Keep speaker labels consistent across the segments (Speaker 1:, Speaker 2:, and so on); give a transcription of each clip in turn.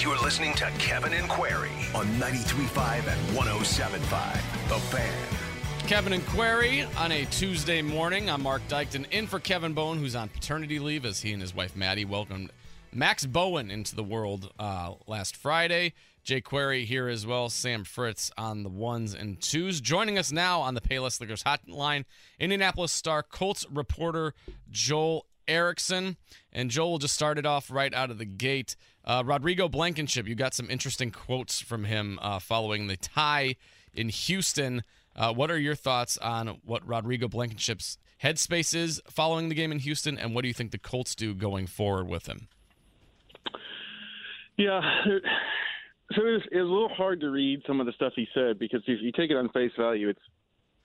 Speaker 1: You're listening to Kevin and Query on 93.5 and 107.5. The Fan.
Speaker 2: Kevin and Query on a Tuesday morning. I'm Marc Dykton in for Kevin Bowen, who's on paternity leave as he and his wife Maddie welcomed Max Bowen into the world uh, last Friday. Jake Query here as well. Sam Fritz on the ones and twos. Joining us now on the Payless Liquors hotline, Indianapolis Star Colts reporter Joel Erickson. And Joel just started off right out of the gate. Uh, Rodrigo Blankenship, you got some interesting quotes from him uh, following the tie in Houston. Uh, what are your thoughts on what Rodrigo Blankenship's headspace is following the game in Houston, and what do you think the Colts do going forward with him?
Speaker 3: Yeah, so it was, it a little hard to read some of the stuff he said because if you take it on face value, it's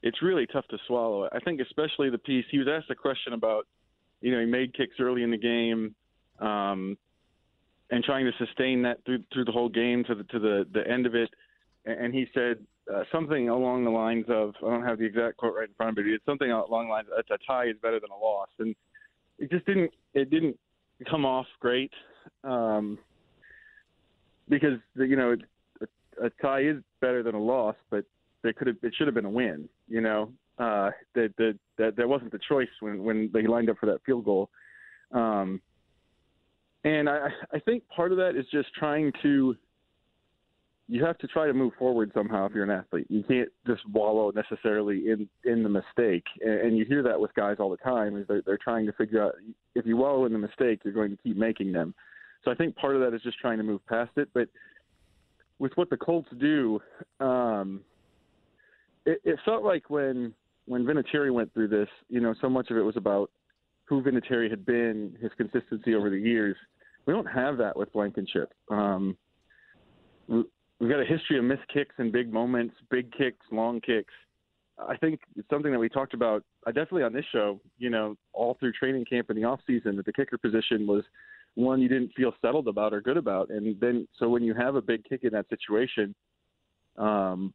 Speaker 3: it's really tough to swallow. I think especially the piece he was asked a question about, you know, he made kicks early in the game, um, and trying to sustain that through through the whole game to the to the the end of it, and he said uh, something along the lines of I don't have the exact quote right in front of me, but it's something along the lines of, a tie is better than a loss, and it just didn't it didn't come off great. Um, because you know a, a tie is better than a loss, but they could have it should have been a win. You know uh, that that that that wasn't the choice when when they lined up for that field goal. Um, and I I think part of that is just trying to. You have to try to move forward somehow if you're an athlete. You can't just wallow necessarily in in the mistake, and, you hear that with guys all the time. Is they're, they're trying to figure out if you wallow in the mistake, you're going to keep making them. So I think part of that is just trying to move past it. But with what the Colts do, um, it, it felt like when when Vinatieri went through this, you know, so much of it was about who Vinatieri had been, his consistency over the years. We don't have that with Blankenship. Um, we've got a history of missed kicks and big moments, big kicks, long kicks. I think it's something that we talked about uh, definitely on this show, you know, all through training camp in the off season that the kicker position was – one you didn't feel settled about or good about. And then, so when you have a big kick in that situation, um,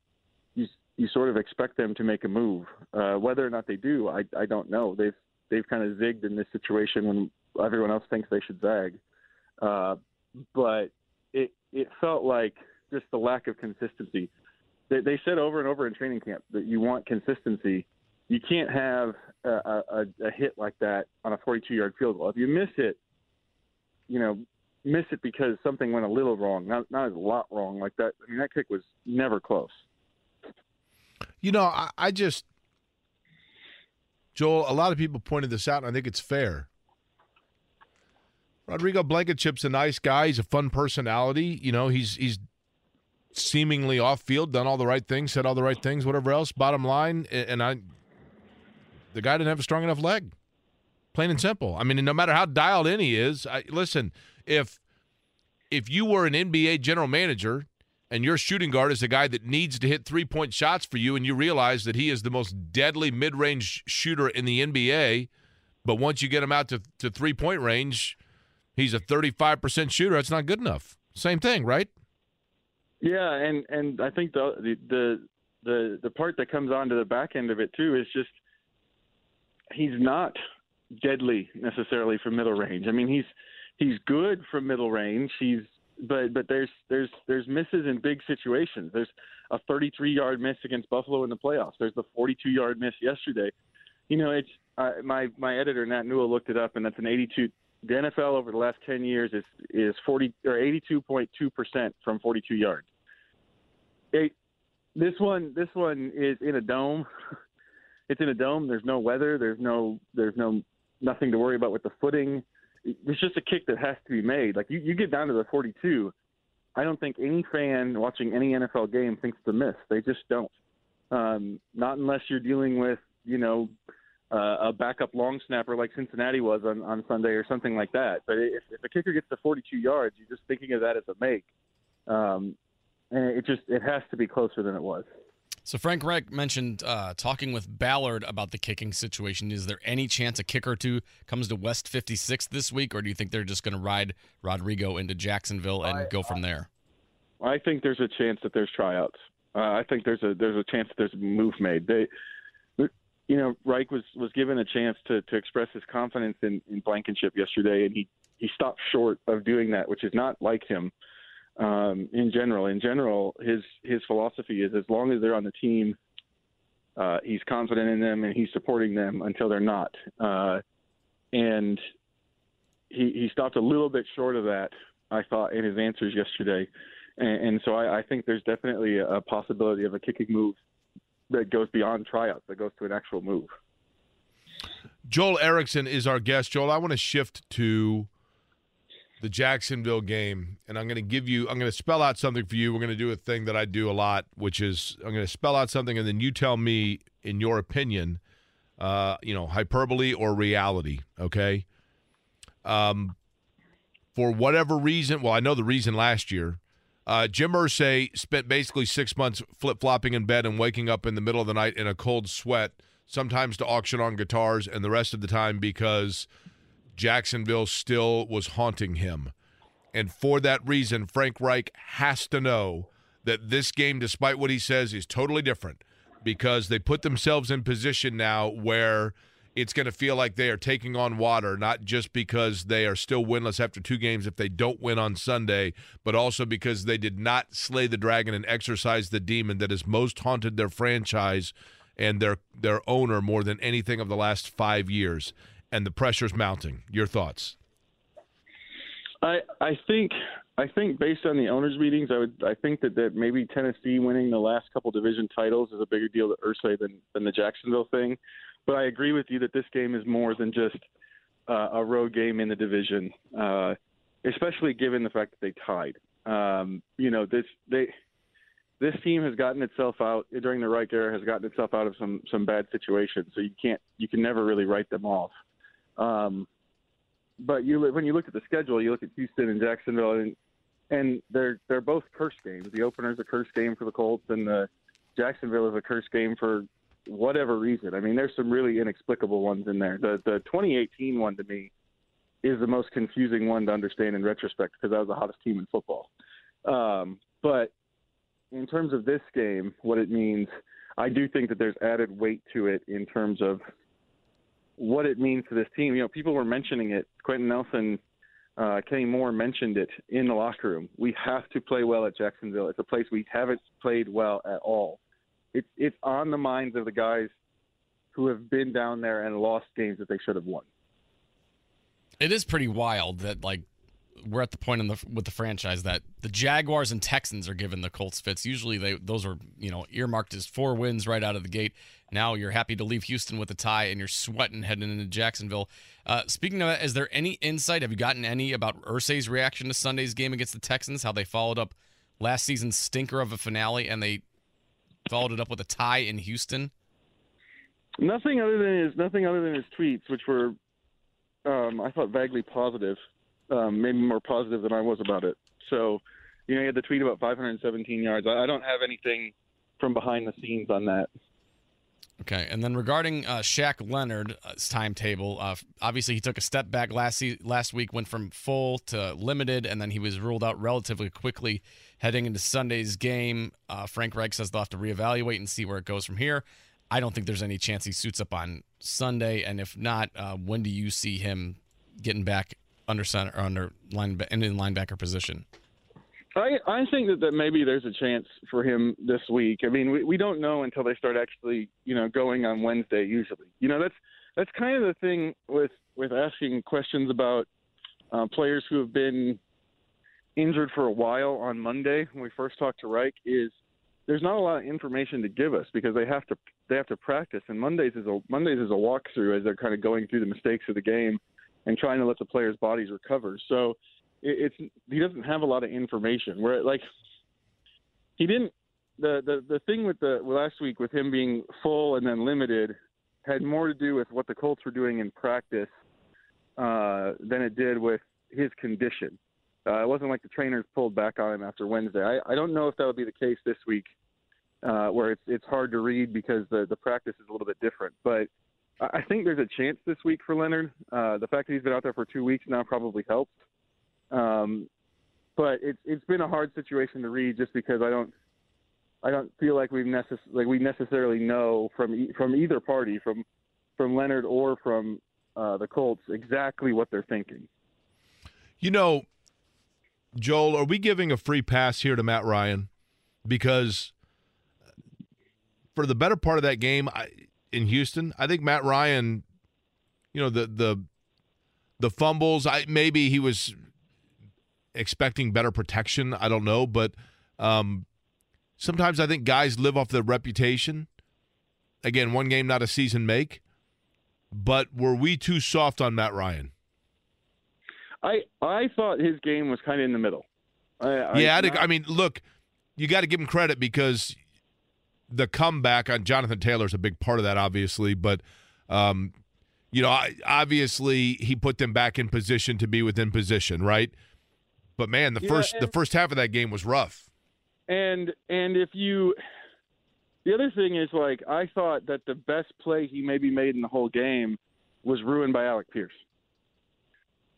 Speaker 3: you you sort of expect them to make a move. Uh, whether or not they do, I I don't know. They've they've kind of zigged in this situation when everyone else thinks they should zag. Uh, but it it felt like just the lack of consistency. They, they said over and over in training camp that you want consistency. You can't have a, a, a hit like that on a 42 yard field goal. If you miss it, you know, miss it because something went a little wrong, not not a lot wrong like that. I mean, that kick was never close.
Speaker 4: You know, I, I just Joel. A lot of people pointed this out, and I think it's fair. Rodrigo Blankenship's a nice guy. He's a fun personality. You know, he's he's seemingly off field, done all the right things, said all the right things, whatever else. Bottom line, and I, the guy didn't have a strong enough leg. Plain and simple. I mean, no matter how dialed in he is, I, listen, if if you were an NBA general manager and your shooting guard is a guy that needs to hit three point shots for you, and you realize that he is the most deadly mid range shooter in the NBA, but once you get him out to, to three point range, he's a 35% shooter, that's not good enough. Same thing, right?
Speaker 3: Yeah, and, and I think the, the the the part that comes onto the back end of it too is just he's not deadly necessarily from middle range. I mean, he's he's good from middle range. He's but but there's there's there's misses in big situations. There's a 33 yard miss against Buffalo in the playoffs. There's the 42 yard miss yesterday. You know, it's uh, my my editor Nat Newell looked it up, and that's an 82. The NFL over the last 10 years is is 40 or 82.2 percent from 42 yards. It, this one this one is in a dome. it's in a dome. There's no weather. There's no there's no nothing to worry about with the footing. It's just a kick that has to be made. Like you, you get down to the 42. I don't think any fan watching any NFL game thinks it's a miss. They just don't. Um, not unless you're dealing with, you know, uh, a backup long snapper like Cincinnati was on, on Sunday or something like that. But if, if a kicker gets to 42 yards, you're just thinking of that as a make. Um, and it just it has to be closer than it was.
Speaker 2: So Frank Reich mentioned uh, talking with Ballard about the kicking situation. Is there any chance a kicker or two comes to West 56 this week, or do you think they're just going to ride Rodrigo into Jacksonville and I, go from there?
Speaker 3: I think there's a chance that there's tryouts. Uh, I think there's a there's a chance that there's a move made. They, you know, Reich was was given a chance to to express his confidence in, in Blankenship yesterday, and he he stopped short of doing that, which is not like him. um, in general. In general, his his philosophy is as long as they're on the team, uh, he's confident in them and he's supporting them until they're not. Uh, and he he stopped a little bit short of that, I thought, in his answers yesterday. And, and so I, I think there's definitely a possibility of a kicking move that goes beyond tryouts, that goes to an actual move.
Speaker 4: Joel Erickson is our guest. Joel, I want to shift to the Jacksonville game, and I'm going to give you, I'm going to spell out something for you. We're going to do a thing that I do a lot, which is I'm going to spell out something, and then you tell me, in your opinion, uh, you know, hyperbole or reality. Okay. Um, for whatever reason, well, I know the reason last year. Uh, Jim Irsay spent basically six months flip flopping in bed and waking up in the middle of the night in a cold sweat, sometimes to auction on guitars, and the rest of the time because Jacksonville still was haunting him. And for that reason, Frank Reich has to know that this game, despite what he says, is totally different because they put themselves in position now where it's going to feel like they are taking on water, not just because they are still winless after two games if they don't win on Sunday, but also because they did not slay the dragon and exorcise the demon that has most haunted their franchise and their their owner more than anything of the last five years. And the pressure's mounting. Your thoughts?
Speaker 3: I I think I think based on the owners' meetings, I would I think that, that maybe Tennessee winning the last couple division titles is a bigger deal to Irsay than than the Jacksonville thing. But I agree with you that this game is more than just uh, a road game in the division, uh, especially given the fact that they tied. Um, you know, this they this team has gotten itself out during the Reich era has gotten itself out of some some bad situations. So you can't you can never really write them off. Um, but you when you look at the schedule, you look at Houston and Jacksonville, and and they're they're both curse games. The opener is a curse game for the Colts, and the Jacksonville is a curse game for whatever reason. I mean, there's some really inexplicable ones in there. The the 2018 one to me is the most confusing one to understand in retrospect because that was the hottest team in football. Um, but in terms of this game, what it means, I do think that there's added weight to it in terms of what it means to this team. You know, people were mentioning it. Quenton Nelson, uh, Kenny Moore mentioned it in the locker room. We have to play well at Jacksonville. It's a place we haven't played well at all. It's it's on the minds of the guys who have been down there and lost games that they should have won.
Speaker 2: It is pretty wild that like we're at the point in the with the franchise that the Jaguars and Texans are giving the Colts fits. Usually they those are you know earmarked as four wins right out of the gate. Now you're happy to leave Houston with a tie and you're sweating heading into Jacksonville. Uh, speaking of that, is there any insight? Have you gotten any about Irsay's reaction to Sunday's game against the Texans? How they followed up last season's stinker of a finale and they followed it up with a tie in Houston?
Speaker 3: Nothing other than his nothing other than his tweets, which were um, I thought vaguely positive um, maybe more positive than I was about it. So, you know, he had the tweet about 517 yards. I, I don't have anything from behind the scenes on that.
Speaker 2: Okay, and then regarding uh, Shaq Leonard's timetable, uh, obviously he took a step back last se- last week, went from full to limited, and then he was ruled out relatively quickly heading into Sunday's game. Uh, Frank Reich says they'll have to reevaluate and see where it goes from here. I don't think there's any chance he suits up on Sunday, and if not, uh, when do you see him getting back under center or under line and in linebacker position?
Speaker 3: I I think that, that maybe there's a chance for him this week. I mean, we, we don't know until they start actually, you know, going on Wednesday usually. You know, that's that's kind of the thing with with asking questions about uh, players who have been injured for a while on Monday when we first talked to Reich is there's not a lot of information to give us because they have to they have to practice and Mondays is a Mondays is a walkthrough as they're kind of going through the mistakes of the game and trying to let the players' bodies recover. So it, it's he doesn't have a lot of information. Where like he didn't the the the thing with the last week with him being full and then limited had more to do with what the Colts were doing in practice uh, than it did with his condition. Uh, it wasn't like the trainers pulled back on him after Wednesday. I, I don't know if that would be the case this week, uh, where it's it's hard to read because the the practice is a little bit different. But I think there's a chance this week for Leonard. Uh, the fact that he's been out there for two weeks now probably helps. Um, but it's it's been a hard situation to read just because I don't I don't feel like we've necess- like we necessarily know from e- from either party from from Leonard or from uh, the Colts exactly what they're thinking.
Speaker 4: You know, Joel, are we giving a free pass here to Matt Ryan? Because for the better part of that game I, in Houston, I think Matt Ryan, you know, the the the fumbles, I maybe he was expecting better protection. I don't know, but um, sometimes I think guys live off their reputation. Again, one game, not a season make. But were we too soft on Matt Ryan?
Speaker 3: I I thought his game was kind of in the middle. I,
Speaker 4: yeah,
Speaker 3: I,
Speaker 4: not, I mean, look, you got to give him credit because the comeback on Jonathan Taylor is a big part of that, obviously. But um, you know, obviously he put them back in position to be within position, right? But man, the
Speaker 3: yeah,
Speaker 4: first
Speaker 3: and,
Speaker 4: the first half of that game was rough.
Speaker 3: And and if you the other thing is like I thought that the best play he maybe made in the whole game was ruined by Alec Pierce.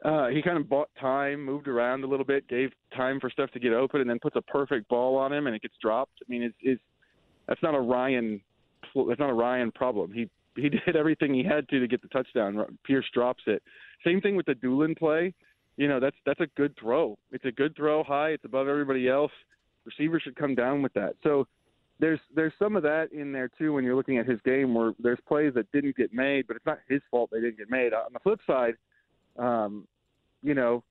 Speaker 3: Uh, he kind of bought time, moved around a little bit, gave time for stuff to get open, and then puts a perfect ball on him, and it gets dropped. I mean, it's, it's that's not a Ryan that's not a Ryan problem. He he did everything he had to to get the touchdown. Pierce drops it. Same thing with the Dulin play. You know, that's that's a good throw. It's a good throw high. It's above everybody else. Receivers should come down with that. So there's there's some of that in there too when you're looking at his game where there's plays that didn't get made, but it's not his fault they didn't get made. On the flip side, um, you know,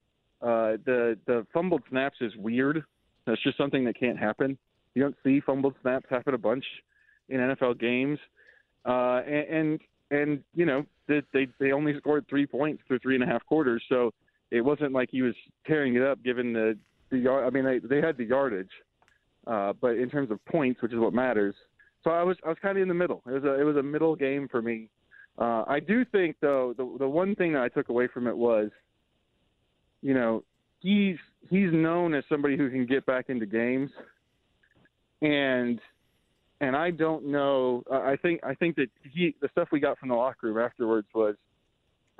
Speaker 3: uh, the the fumbled snaps is weird. That's just something that can't happen. You don't see fumbled snaps happen a bunch in NFL games, uh, and, and and you know they, they they only scored three points through three and a half quarters, so it wasn't like he was tearing it up given the the yard. I mean they they had the yardage, uh, but in terms of points, which is what matters. So I was I was kind of in the middle. It was a it was a middle game for me. Uh, I do think though the the one thing that I took away from it was, you know, he's he's known as somebody who can get back into games, and and I don't know. I think I think that he the stuff we got from the locker room afterwards was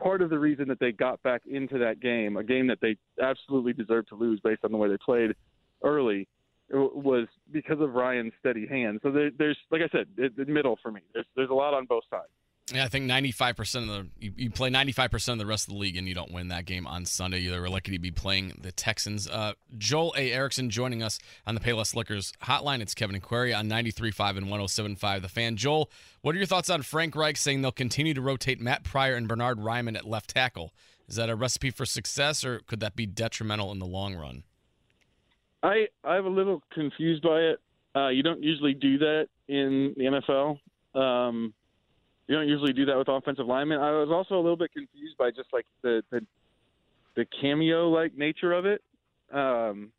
Speaker 3: part of the reason that they got back into that game, a game that they absolutely deserved to lose based on the way they played early, was because of Ryan's steady hand. So there, there's, like I said, the middle for me. There's there's a lot on both sides.
Speaker 2: Yeah, I think 95% of the you, you, play 95% of the rest of the league and you don't win that game on Sunday. You're lucky to be playing the Texans. Uh, Joel A. Erickson joining us on the Payless Liquors hotline. It's Kevin and on 93.5 and 107.5 The Fan. Joel, what are your thoughts on Frank Reich saying they'll continue to rotate Matt Pryor and Bernard Raimann at left tackle? Is that a recipe for success or could that be detrimental in the long run?
Speaker 3: I I'm a little confused by it. Uh, you don't usually do that in the NFL. Um, you don't usually do that with offensive linemen. I was also a little bit confused by just like the the, the cameo like nature of it. Um,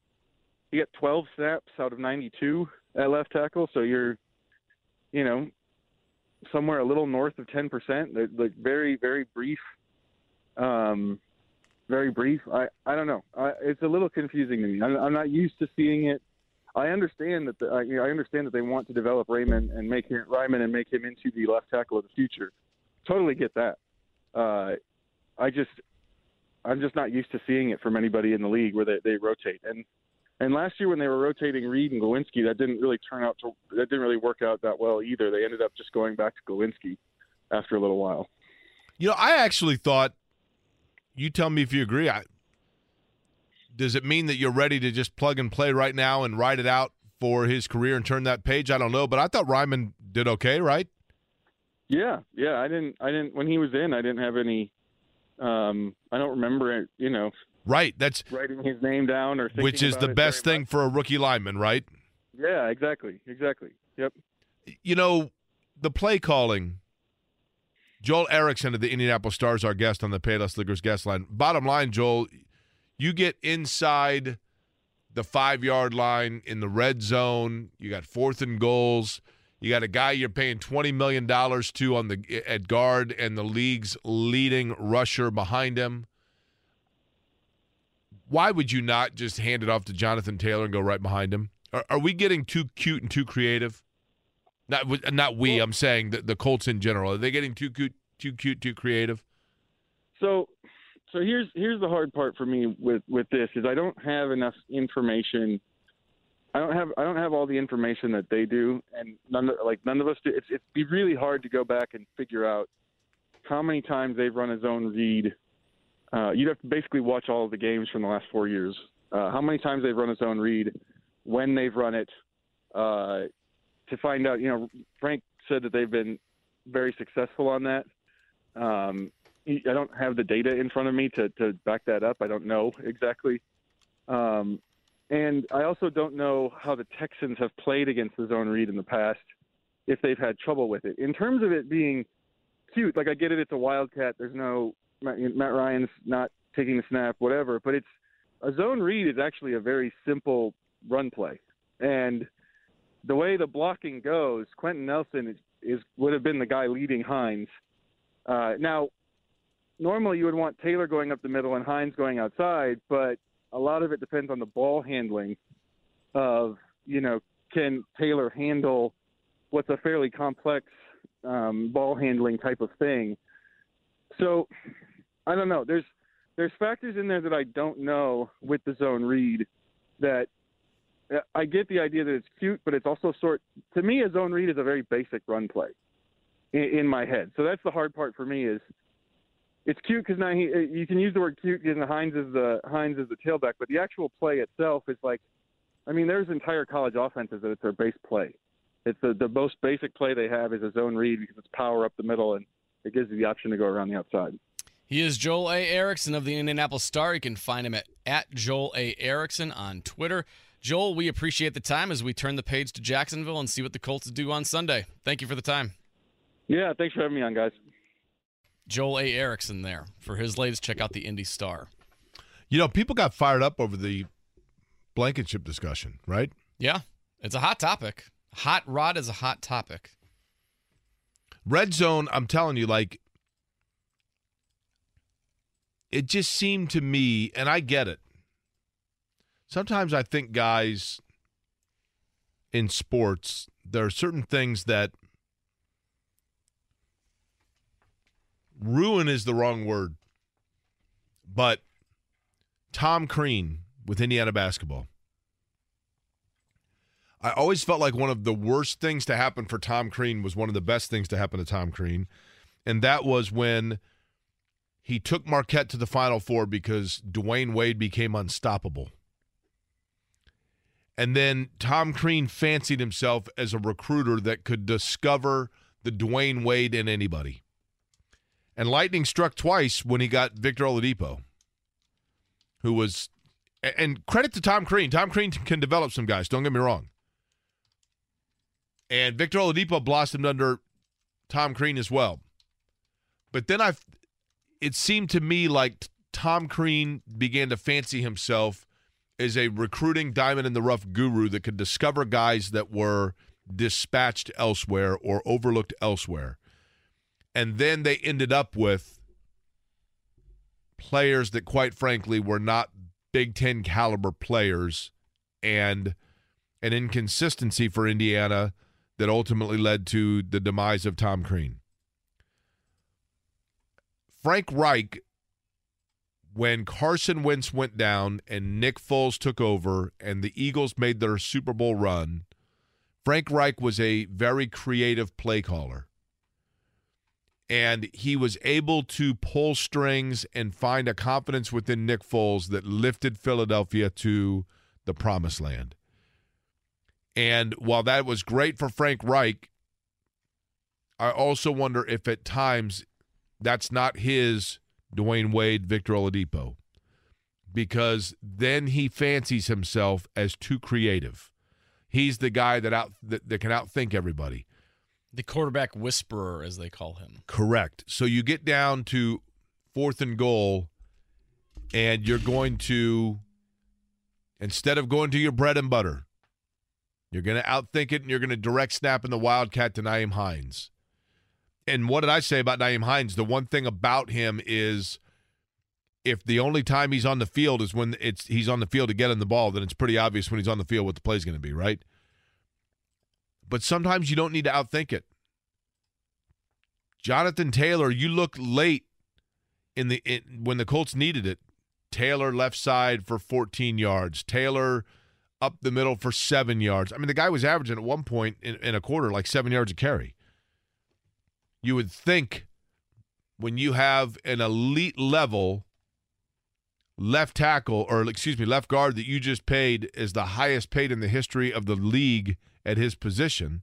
Speaker 3: you got 12 snaps out of 92 at left tackle, so you're, you know, somewhere a little north of 10 percent. Like very very brief. Um, very brief. I I don't know. I, it's a little confusing to me. I'm, I'm not used to seeing it I understand that the, I, you know, I understand that they want to develop Raymond and make him Raimann and make him into the left tackle of the future. Totally get that. Uh, I just I'm just not used to seeing it from anybody in the league where they, they rotate. And and last year when they were rotating Reed and Glowinski, that didn't really turn out to that didn't really work out that well either. They ended up just going back to Glowinski after a little while.
Speaker 4: You know, I actually thought. You tell me if you agree. I does it mean that you're ready to just plug and play right now and ride it out for his career and turn that page? I don't know, but I thought Raimann did okay, right?
Speaker 3: Yeah, yeah. I didn't. I didn't. When he was in, I didn't have any. Um, I don't remember it. You know.
Speaker 4: Right. That's
Speaker 3: writing his name down or
Speaker 4: which is the best thing
Speaker 3: much.
Speaker 4: for a rookie lineman, right?
Speaker 3: Yeah. Exactly. Exactly. Yep.
Speaker 4: You know, the play calling. Joel Erickson of the Indianapolis Stars, our guest on the Payless Liquors guest line. Bottom line, Joel, you get inside the five yard line in the red zone. You got fourth and goals. You got a guy you're paying twenty million dollars to on the at guard, and the league's leading rusher behind him. Why would you not just hand it off to Jonathan Taylor and go right behind him? Are, are we getting too cute and too creative? Not not we. I'm saying the, the Colts in general. Are they getting too cute, too cute, too creative?
Speaker 3: So so here's here's the hard part for me with with this is I don't have enough information. I don't have I don't have all the information that they do, and none of, like none of us do. It's it'd be really hard to go back and figure out how many times they've run a zone read. Uh, you'd have to basically watch all of the games from the last four years uh, how many times they've run a zone read, when they've run it, uh, to find out. You know, Frank said that they've been very successful on that. Um, I don't have the data in front of me to, to back that up. I don't know exactly. Um, and I also don't know how the Texans have played against the zone read in the past, if they've had trouble with it. In terms of it being cute, like I get it, it's a wildcat. There's no Matt, Ryan's not taking the snap, whatever. But it's a zone read is actually a very simple run play, and the way the blocking goes, Quenton Nelson is, is would have been the guy leading Hines. Uh, now, normally you would want Taylor going up the middle and Hines going outside, but a lot of it depends on the ball handling of you know can Taylor handle what's a fairly complex um, ball handling type of thing. So I don't know. There's there's factors in there that I don't know with the zone read that uh, I get the idea that it's cute, but it's also sort to me a zone read is a very basic run play in, in my head. So that's the hard part for me is it's cute because now he uh, you can use the word cute because Hines is the Hines is the tailback, but the actual play itself is like, I mean, there's entire college offenses that it's their base play. It's the the most basic play they have is a zone read because it's power up the middle and it gives you the option to go around the outside.
Speaker 2: He is Joel A. Erickson of the Indianapolis Star. You can find him at, at Joel A. Erickson on Twitter. Joel, we appreciate the time as we turn the page to Jacksonville and see what the Colts do on Sunday. Thank you for the time.
Speaker 3: Yeah, thanks for having me on, guys.
Speaker 2: Joel A. Erickson there. For his latest, check out the Indy Star.
Speaker 4: You know, people got fired up over the Blankenship discussion, right?
Speaker 2: Yeah, it's a hot topic. Hot rod is a hot topic.
Speaker 4: Red zone, I'm telling you, like it just seemed to me, and I get it. Sometimes I think guys in sports, there are certain things that ruin is the wrong word, but Tom Crean with Indiana basketball. I always felt like one of the worst things to happen for Tom Crean was one of the best things to happen to Tom Crean. And that was when he took Marquette to the Final Four because Dwyane Wade became unstoppable. And then Tom Crean fancied himself as a recruiter that could discover the Dwyane Wade in anybody. And lightning struck twice when he got Victor Oladipo, who was, and credit to Tom Crean. Tom Crean can develop some guys, don't get me wrong. And Victor Oladipo blossomed under Tom Crean as well. But then I, it seemed to me like Tom Crean began to fancy himself as a recruiting diamond in the rough guru that could discover guys that were dispatched elsewhere or overlooked elsewhere. And then they ended up with players that, quite frankly, were not Big Ten caliber players and an inconsistency for Indiana that ultimately led to the demise of Tom Crean. Frank Reich, when Carson Wentz went down and Nick Foles took over and the Eagles made their Super Bowl run, Frank Reich was a very creative play caller. And he was able to pull strings and find a confidence within Nick Foles that lifted Philadelphia to the promised land. And while that was great for Frank Reich, I also wonder if at times that's not his Dwyane Wade, Victor Oladipo, because then he fancies himself as too creative. He's the guy that out that, that can outthink everybody.
Speaker 2: The quarterback whisperer, as they call him.
Speaker 4: Correct. So you get down to fourth and goal, and you're going to instead of going to your bread and butter, you're going to outthink it, and you're going to direct snap in the Wildcat to Nyheim Hines. And what did I say about Nyheim Hines? The one thing about him is if the only time he's on the field is when it's he's on the field to get in the ball, then it's pretty obvious when he's on the field what the play's going to be, right? But sometimes you don't need to outthink it. Jonathan Taylor, you look late in the in, when the Colts needed it. Taylor left side for 14 yards. Taylor up the middle for seven yards. I mean, the guy was averaging at one point in, in a quarter like seven yards a carry. You would think when you have an elite level left tackle or excuse me, left guard that you just paid is the highest paid in the history of the league at his position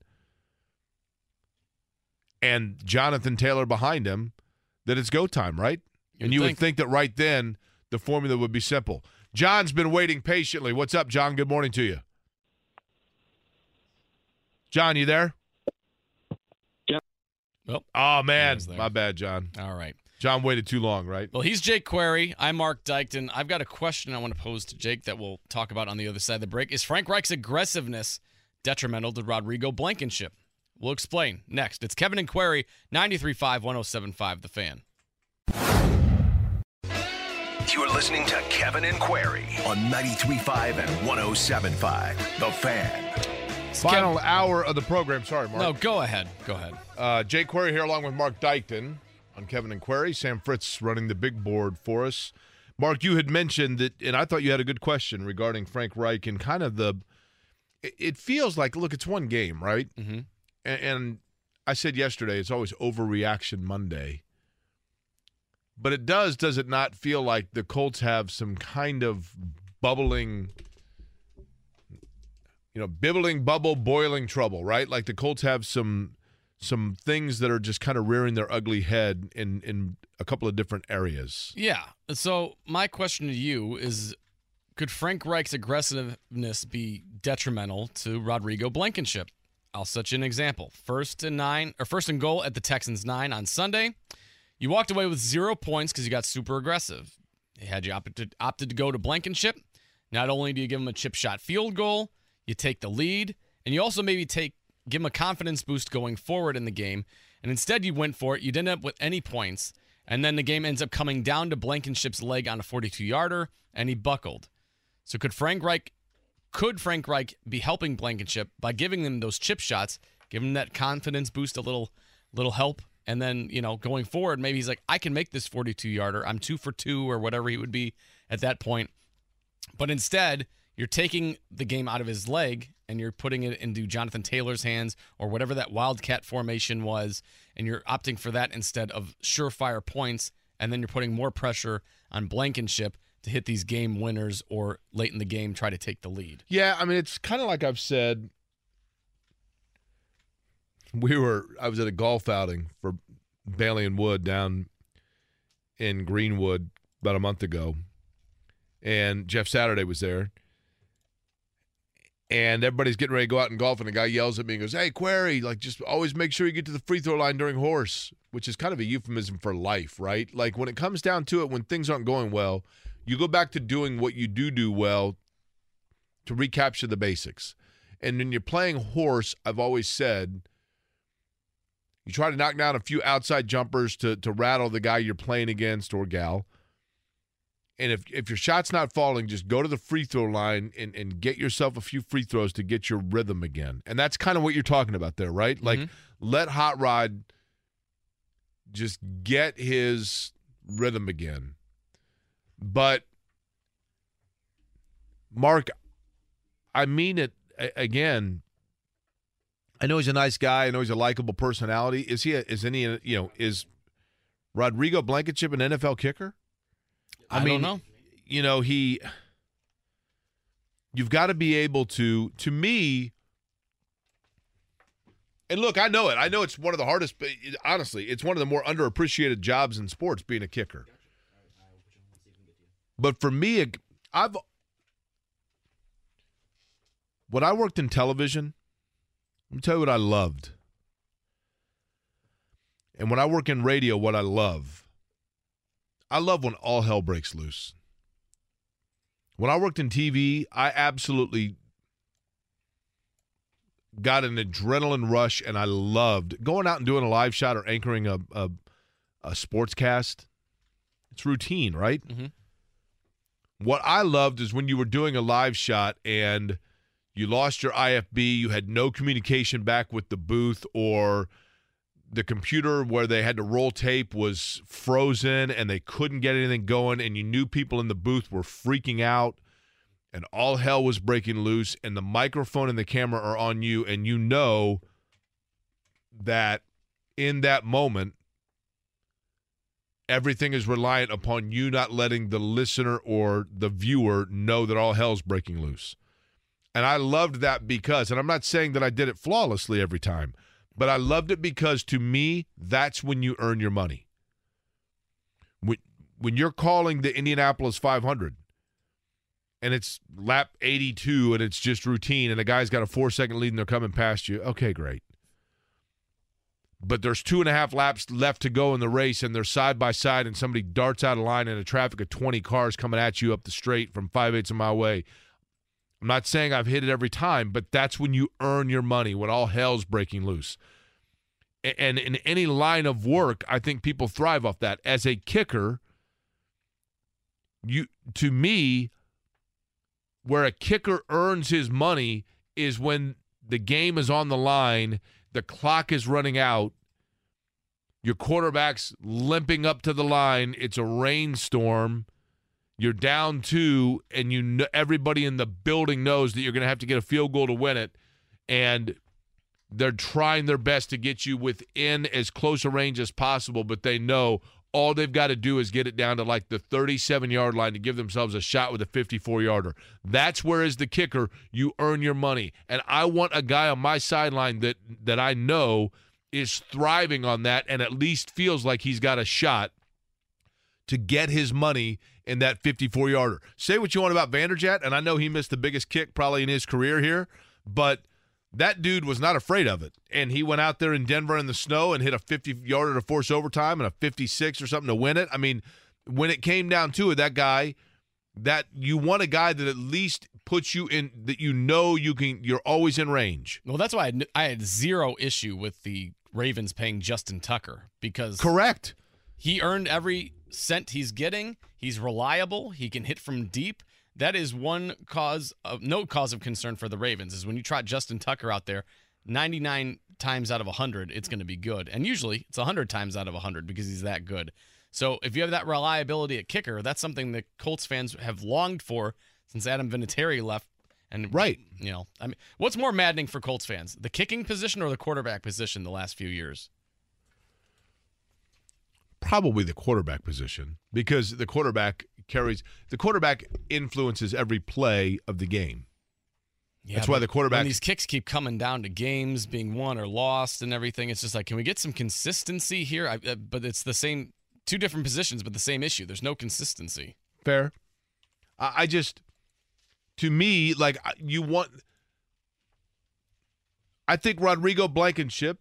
Speaker 4: and Jonathan Taylor behind him, that it's go time, right?
Speaker 2: You'd
Speaker 4: and you
Speaker 2: think.
Speaker 4: would think that right then the formula would be simple. John's been waiting patiently. What's up, John? Good morning to you. John, you there?
Speaker 2: Oh,
Speaker 4: Oh man,
Speaker 2: there.
Speaker 4: my bad, John.
Speaker 2: all right.
Speaker 4: John waited too long, right?
Speaker 2: Well, he's Jake Query. I'm Marc Dykton. I've got a question I want to pose to Jake that we'll talk about on the other side of the break. Is Frank Reich's aggressiveness detrimental to Rodrigo Blankenship? We'll explain next. It's Kevin and Query, 93.5, 107.5, The Fan.
Speaker 1: You're listening to Kevin and Query on 93.5 and 107.5. The Fan.
Speaker 4: Final
Speaker 2: Kev-
Speaker 4: hour of the program. Sorry, Marc.
Speaker 2: No, go ahead. Go ahead.
Speaker 4: Uh, Jake Query here along with Marc Dykton on Kevin and Query. Sam Fritz running the big board for us. Marc, you had mentioned that, and I thought you had a good question regarding Frank Reich and kind of the. It, feels like, look, it's one game, right?
Speaker 2: Mhm.
Speaker 4: And, and I said yesterday, it's always overreaction Monday. But it does, does it not feel like the Colts have some kind of bubbling, you know, bibbling, bubble, boiling trouble, right? Like the Colts have some some things that are just kind of rearing their ugly head in in a couple of different areas.
Speaker 2: Yeah. So my question to you is could Frank Reich's aggressiveness be detrimental to Rodrigo Blankenship? I'll set you an example. First and nine, or first and goal at the Texans nine on Sunday. You walked away with zero points because you got super aggressive. Had you opted, opted to go to Blankenship, not only do you give him a chip shot field goal, you take the lead, and you also maybe take give him a confidence boost going forward in the game. And instead, you went for it. You didn't end up with any points, and then the game ends up coming down to Blankenship's leg on a 42 yarder, and he buckled. So could Frank Reich could Frank Reich be helping Blankenship by giving them those chip shots, giving them that confidence boost, a little little help, and then you know going forward, maybe he's like, I can make this 42 yarder. I'm two for two or whatever he would be at that point. But instead, you're taking the game out of his leg and you're putting it into Jonathan Taylor's hands or whatever that wildcat formation was, and you're opting for that instead of surefire points, and then you're putting more pressure on Blankenship to hit these game winners or late in the game try to take the lead.
Speaker 4: Yeah, I mean it's kind of like I've said. We were I was at a golf outing for Bailey and Wood down in Greenwood about a month ago, and Jeff Saturday was there. And everybody's getting ready to go out and golf, and the guy yells at me and goes, Hey, Query, like just always make sure you get to the free throw line during horse, which is kind of a euphemism for life, right? Like when it comes down to it, when things aren't going well, you go back to doing what you do do well to recapture the basics. And when you're playing horse, I've always said you try to knock down a few outside jumpers to to rattle the guy you're playing against or gal. And if if your shot's not falling, just go to the free throw line and, and get yourself a few free throws to get your rhythm again. And that's kind of what you're talking about there, right? Like
Speaker 2: Mhm.
Speaker 4: let Hot Rod just get his rhythm again. But Marc, I mean it again. I know he's a nice guy. I know he's a likable personality. Is he? A, is any? You know, is Rodrigo Blankenship an NFL kicker?
Speaker 2: I,
Speaker 4: mean,
Speaker 2: don't know.
Speaker 4: You know, he. You've got to be able to. To me. And look, I know it. I know it's one of the hardest. But honestly, it's one of the more underappreciated jobs in sports, being a kicker. But for me, I've when I worked in television, let me tell you what I loved. And when I work in radio, what I love. I love when all hell breaks loose. When I worked in TV, I absolutely got an adrenaline rush and I loved going out and doing a live shot or anchoring a a, a sportscast. It's routine, right?
Speaker 2: Mhm.
Speaker 4: What I loved is when you were doing a live shot and you lost your IFB, you had no communication back with the booth or the computer where they had to roll tape was frozen and they couldn't get anything going and you knew people in the booth were freaking out and all hell was breaking loose and the microphone and the camera are on you and you know that in that moment everything is reliant upon you not letting the listener or the viewer know that all hell's breaking loose. And I loved that because, and I'm not saying that I did it flawlessly every time, but I loved it because to me, that's when you earn your money. When, when you're calling the Indianapolis 500 and it's lap 82 and it's just routine and the guy's got a four second lead and they're coming past you, okay, great. But there's two and a half laps left to go in the race and they're side by side and somebody darts out of line in a traffic of 20 cars coming at you up the straight from five eighths of mile away. I'm not saying I've hit it every time, but that's when you earn your money, when all hell's breaking loose. And in any line of work, I think people thrive off that. As a kicker, you to me, where a kicker earns his money is when the game is on the line, the clock is running out, your quarterback's limping up to the line, it's a rainstorm you're down two, and you know, everybody in the building knows that you're going to have to get a field goal to win it, and they're trying their best to get you within as close a range as possible, but they know all they've got to do is get it down to like the 37 yard line to give themselves a shot with a 54 yarder. That's where, as the kicker, you earn your money. And I want a guy on my sideline that that I know is thriving on that and at least feels like he's got a shot to get his money in that 54 yarder. Say what you want about Vanderjagt, and I know he missed the biggest kick probably in his career here, but that dude was not afraid of it. And he went out there in Denver in the snow and hit a 50 yarder to force overtime and a 56 or something to win it. I mean, when it came down to it, that guy, that you want a guy that at least puts you in that you know you can you're always in range.
Speaker 2: Well, that's why I had, I had zero issue with the Ravens paying Justin Tucker because
Speaker 4: correct.
Speaker 2: He earned every cent he's getting. He's reliable. He can hit from deep. That is one cause of no cause of concern for the Ravens is when you trot Justin Tucker out there, 99 times out of 100 it's going to be good. And usually it's 100 times out of 100 because he's that good. So if you have that reliability at kicker, that's something that Colts fans have longed for since Adam Vinatieri left. And
Speaker 4: right,
Speaker 2: you know, I mean, what's more maddening for Colts fans, the kicking position or the quarterback position the last few years?
Speaker 4: probably the quarterback position because the quarterback carries the quarterback influences every play of the game. Yeah, That's why the quarterback.
Speaker 2: These kicks keep coming down to games being won or lost and everything, it's just like, can we get some consistency here? I, uh, but it's the same, two different positions, but the same issue. There's no consistency.
Speaker 4: Fair. I, I just, to me, like you want. I think Rodrigo Blankenship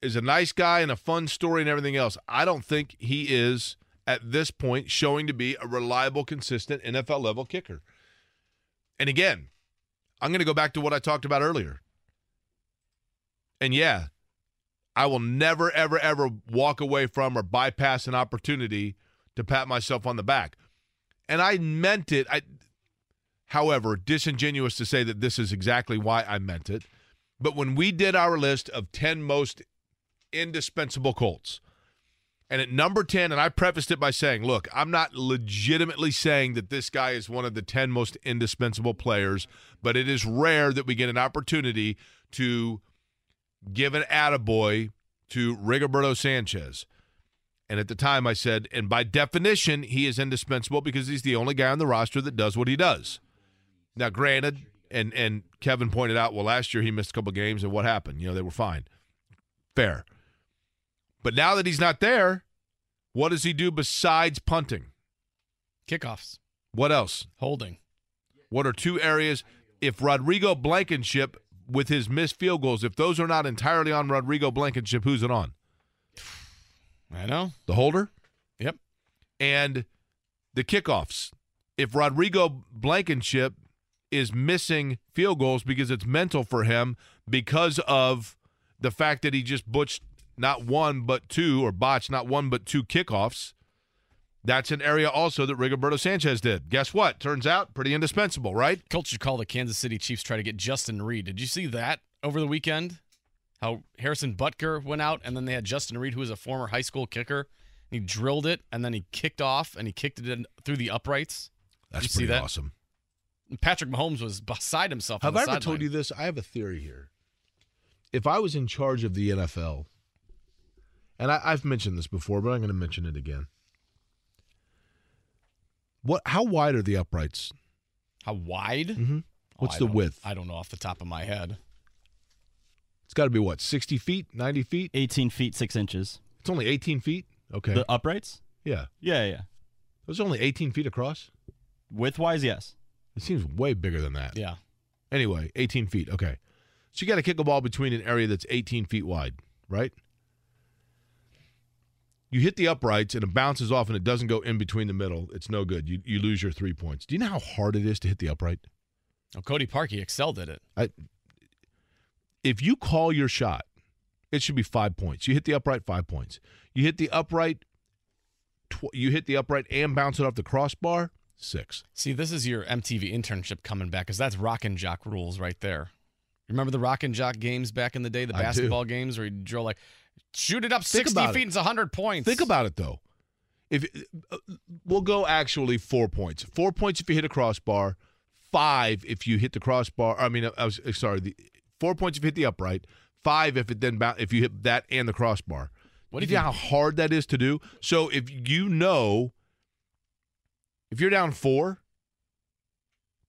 Speaker 4: is a nice guy and a fun story and everything else. I don't think he is at this point showing to be a reliable, consistent NFL level kicker. And again, I'm going to go back to what I talked about earlier. And yeah, I will never, ever, ever walk away from or bypass an opportunity to pat myself on the back. And I meant it. I, however, disingenuous to say that this is exactly why I meant it. But when we did our list of 10 most indispensable Colts. And at number 10, and I prefaced it by saying, look, I'm not legitimately saying that this guy is one of the 10 most indispensable players, but it is rare that we get an opportunity to give an attaboy to Rigoberto Sanchez. And at the time, I said, and by definition, he is indispensable because he's the only guy on the roster that does what he does. Now, granted, and and Kevin pointed out, well, last year he missed a couple games, and what happened? You know, they were fine. Fair. But now that he's not there, what does he do besides punting?
Speaker 2: Kickoffs.
Speaker 4: What else?
Speaker 2: Holding.
Speaker 4: What are two areas? If Rodrigo Blankenship, with his missed field goals, if those are not entirely on Rodrigo Blankenship, who's it on?
Speaker 2: I know.
Speaker 4: The holder?
Speaker 2: Yep.
Speaker 4: And the kickoffs. If Rodrigo Blankenship is missing field goals because it's mental for him because of the fact that he just butched not one but two, or botched not one but two kickoffs. That's an area also that Rigoberto Sanchez did. Guess what? Turns out pretty indispensable, right?
Speaker 2: Coach should call the Kansas City Chiefs try to get Justin Reid. Did you see that over the weekend? How Harrison Butker went out and then they had Justin Reid, who was a former high school kicker. He drilled it and then he kicked off and he kicked it in through the uprights.
Speaker 4: That's
Speaker 2: Did
Speaker 4: you
Speaker 2: see that?
Speaker 4: awesome.
Speaker 2: Patrick Mahomes was beside himself.
Speaker 4: Have
Speaker 2: I
Speaker 4: ever told you this? I have a theory here. If I was in charge of the NFL and I, I've mentioned this before, but I'm going to mention it again. What? How wide are the uprights?
Speaker 2: How wide?
Speaker 4: Mm-hmm. What's
Speaker 2: Oh,
Speaker 4: the width?
Speaker 2: I don't know off the top of my head.
Speaker 4: It's got to be what? 60 feet? 90 feet?
Speaker 5: 18 feet 6 inches.
Speaker 4: It's only 18 feet. Okay.
Speaker 5: The uprights?
Speaker 4: yeah.
Speaker 5: Yeah, yeah.
Speaker 4: Those are only 18 feet across.
Speaker 5: Width wise, yes.
Speaker 4: It seems way bigger than that.
Speaker 2: Yeah.
Speaker 4: Anyway, 18 feet. Okay. So you got to kick a ball between an area that's 18 feet wide, right? You hit the uprights and it bounces off and it doesn't go in between the middle. It's no good. You, you lose your three points. Do you know how hard it is to hit the upright?
Speaker 2: Oh, Cody Parkey excelled at it.
Speaker 4: If you call your shot, it should be five points. You hit the upright, five points. You hit the upright, tw- you hit the upright and bounce it off the crossbar, six.
Speaker 2: See, this is your MTV internship coming back because that's Rock and Jock rules right there. Remember the Rock and Jock games back in the day, the
Speaker 4: I do.
Speaker 2: basketball games where you drill like shoot it up
Speaker 4: Think
Speaker 2: 60 feet
Speaker 4: it.
Speaker 2: and it's 100 points.
Speaker 4: Think about it though. If uh, we'll go actually four points. Four points if you hit a crossbar. Five if you hit the crossbar. I mean, I was uh, sorry. The four points if you hit the upright. Five if it then if you hit that and the crossbar.
Speaker 2: What
Speaker 4: do you know
Speaker 2: you-
Speaker 4: how hard that is to do? So if you know, if you're down four,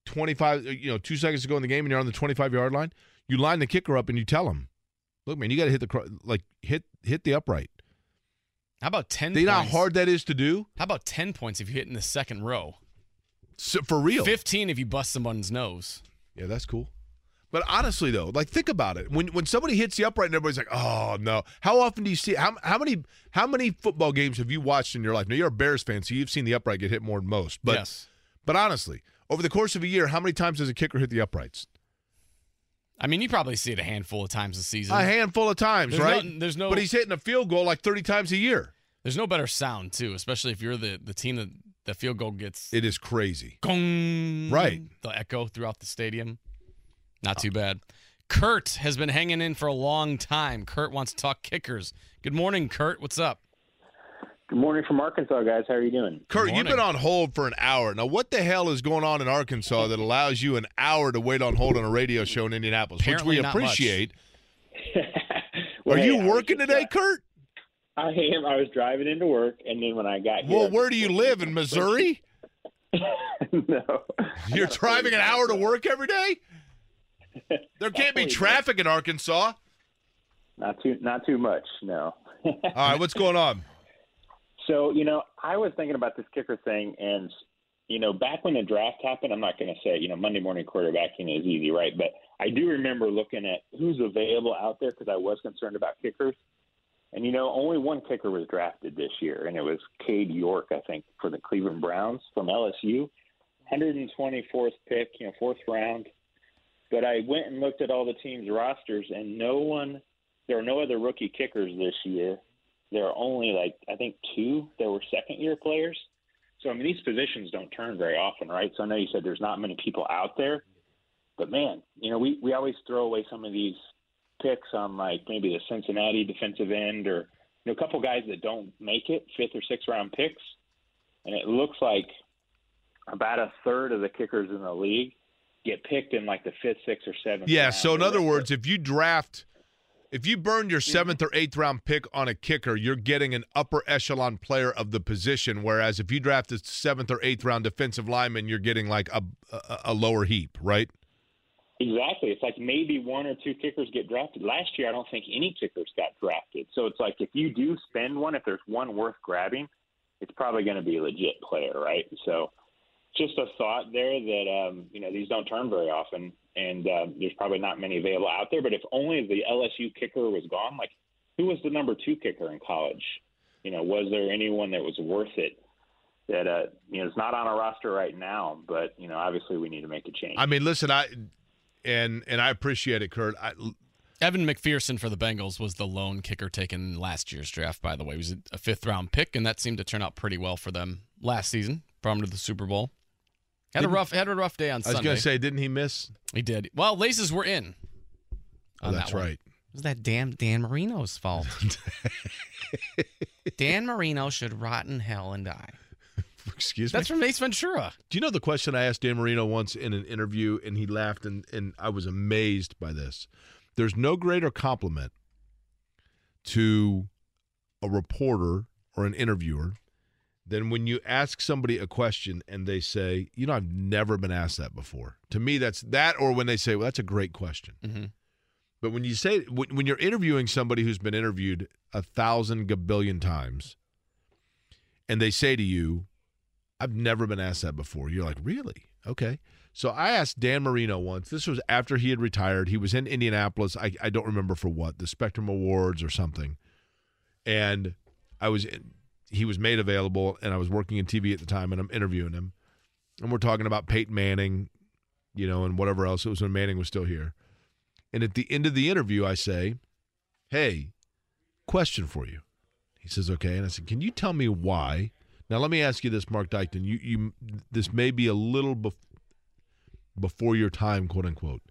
Speaker 4: 25, uh, you know, two seconds to go in the game and you're on the 25 yard line, you line the kicker up and you tell him, look, man, you got to hit the like hit hit the upright.
Speaker 2: How about 10
Speaker 4: Do you know how hard that is to do?
Speaker 2: How about 10 points if you hit in the second row?
Speaker 4: So, for real.
Speaker 2: 15 if you bust someone's nose.
Speaker 4: Yeah, that's cool. But honestly, though, like think about it. When when somebody hits the upright and everybody's like, "Oh no!" How often do you see? How how many how many football games have you watched in your life? Now you're a Bears fan, so you've seen the upright get hit more than most. But
Speaker 2: yes.
Speaker 4: but honestly, over the course of a year, how many times does a kicker hit the uprights?
Speaker 2: I mean, you probably see it a handful of times a season.
Speaker 4: A handful of times,
Speaker 2: There's
Speaker 4: right?
Speaker 2: no- there's no-
Speaker 4: But he's hitting a field goal like thirty times a year.
Speaker 2: There's no better sound, too, especially if you're the, the team that the field goal gets
Speaker 4: It is crazy.
Speaker 2: gong.
Speaker 4: Right.
Speaker 2: The echo throughout the stadium. Not too bad. Kurt has been hanging in for a long time. Kurt wants to talk kickers. Good morning, Kurt. What's up?
Speaker 6: Good morning from Arkansas, guys. How are you doing?
Speaker 4: Kurt, you've been on hold for an hour. Now, what the hell is going on in Arkansas that allows you an hour to wait on hold on a radio show in Indianapolis,
Speaker 2: Apparently
Speaker 4: which we appreciate?
Speaker 6: Well,
Speaker 4: Are
Speaker 6: hey,
Speaker 4: you
Speaker 6: I
Speaker 4: working today,
Speaker 6: uh,
Speaker 4: Kurt?
Speaker 6: I am. I was driving into work, and then when I got here,
Speaker 4: Well, where do you live in Missouri?
Speaker 6: no,
Speaker 4: You're driving an hour to work every day? There can't be traffic in Arkansas.
Speaker 6: not too, not too much. No.
Speaker 4: All right, what's going on?
Speaker 6: So you know, I was thinking about this kicker thing, and you know, back when the draft happened, I'm not going to say you know Monday morning quarterbacking is easy, right? But I do remember looking at who's available out there because I was concerned about kickers. And you know, only one kicker was drafted this year, and it was Cade York, I think, for the Cleveland Browns from LSU, 124th pick, you know, fourth round. But I went and looked at all the teams' rosters, and no one, there are no other rookie kickers this year. There are only like I think two that were second-year players. So I mean, these positions don't turn very often, right? So I know you said there's not many people out there, but man, you know, we we always throw away some of these picks on like maybe the Cincinnati defensive end or you know, a couple guys that don't make it, fifth or sixth round picks. And it looks like about a third of the kickers in the league get picked in like the fifth, sixth, or seventh.
Speaker 4: Yeah, so in other words, if you draft, if you burn your mm-hmm. seventh or eighth round pick on a kicker, you're getting an upper echelon player of the position. Whereas if you draft a seventh or eighth round defensive lineman, you're getting like a, a, a lower heap, right?
Speaker 6: Exactly. It's like maybe one or two kickers get drafted. Last year, I don't think any kickers got drafted. So it's like if you do spend one, if there's one worth grabbing, it's probably going to be a legit player, right? So just a thought there that um, you know these don't turn very often, and uh, there's probably not many available out there. But if only the LSU kicker was gone, like who was the number two kicker in college? You know, was there anyone that was worth it? That uh, you know is not on a roster right now, but you know obviously we need to make a change.
Speaker 4: I mean, listen, I and and I appreciate it, Kurt. I,
Speaker 2: Evan McPherson for the Bengals was the lone kicker taken last year's draft, by the way. He was a fifth round pick, and that seemed to turn out pretty well for them last season. Brought him to the Super Bowl. Had a
Speaker 4: Didn't-
Speaker 2: rough had a rough day on Sunday.
Speaker 4: I was going to say, didn't he miss?
Speaker 2: he did. Well, laces were in.
Speaker 4: Oh, that's
Speaker 2: that
Speaker 4: right.
Speaker 2: It was that damn Dan Marino's fault. Dan Marino should rot in hell and die.
Speaker 4: Excuse me.
Speaker 2: That's from Ace Ventura.
Speaker 4: Do you know the question I asked Dan Marino once in an interview, and he laughed, and, and I was amazed by this. There's no greater compliment to a reporter or an interviewer than when you ask somebody a question and they say, "You know, I've never been asked that before." To me, that's that, or when they say, "Well, that's a great question."
Speaker 2: Mhm.
Speaker 4: But when you say when, when you're interviewing somebody who's been interviewed a thousand gabillion times, and they say to you, "I've never been asked that before," you're like, "Really? Okay." So I asked Dan Marino once. This was after he had retired. He was in Indianapolis. I, I don't remember for what, the Spectrum Awards or something. And I was in, he was made available, and I was working in TV at the time, and I'm interviewing him, and we're talking about Peyton Manning, you know, and whatever else. It was when Manning was still here. And at the end of the interview, I say, "Hey, question for you." He says, "Okay," and I said, "Can you tell me why?" Now let me ask you this, Marc Dykton. You you this may be a little bef- before your time, quote unquote.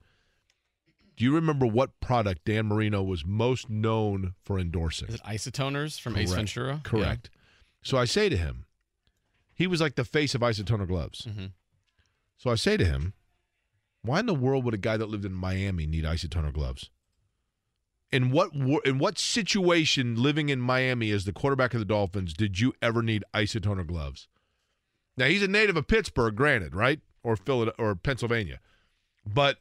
Speaker 4: Do you remember what product Dan Marino was most known for endorsing?
Speaker 2: Is it isotoners from Ace Ventura?
Speaker 4: Correct. So I say to him, he was like the face of isotoner gloves.
Speaker 2: Mhm.
Speaker 4: So I say to him, why in the world would a guy that lived in Miami need isotoner gloves? In what in what situation living in Miami as the quarterback of the Dolphins did you ever need isotoner gloves? Now he's a native of Pittsburgh, granted, right? Or Philadelphia or Pennsylvania. But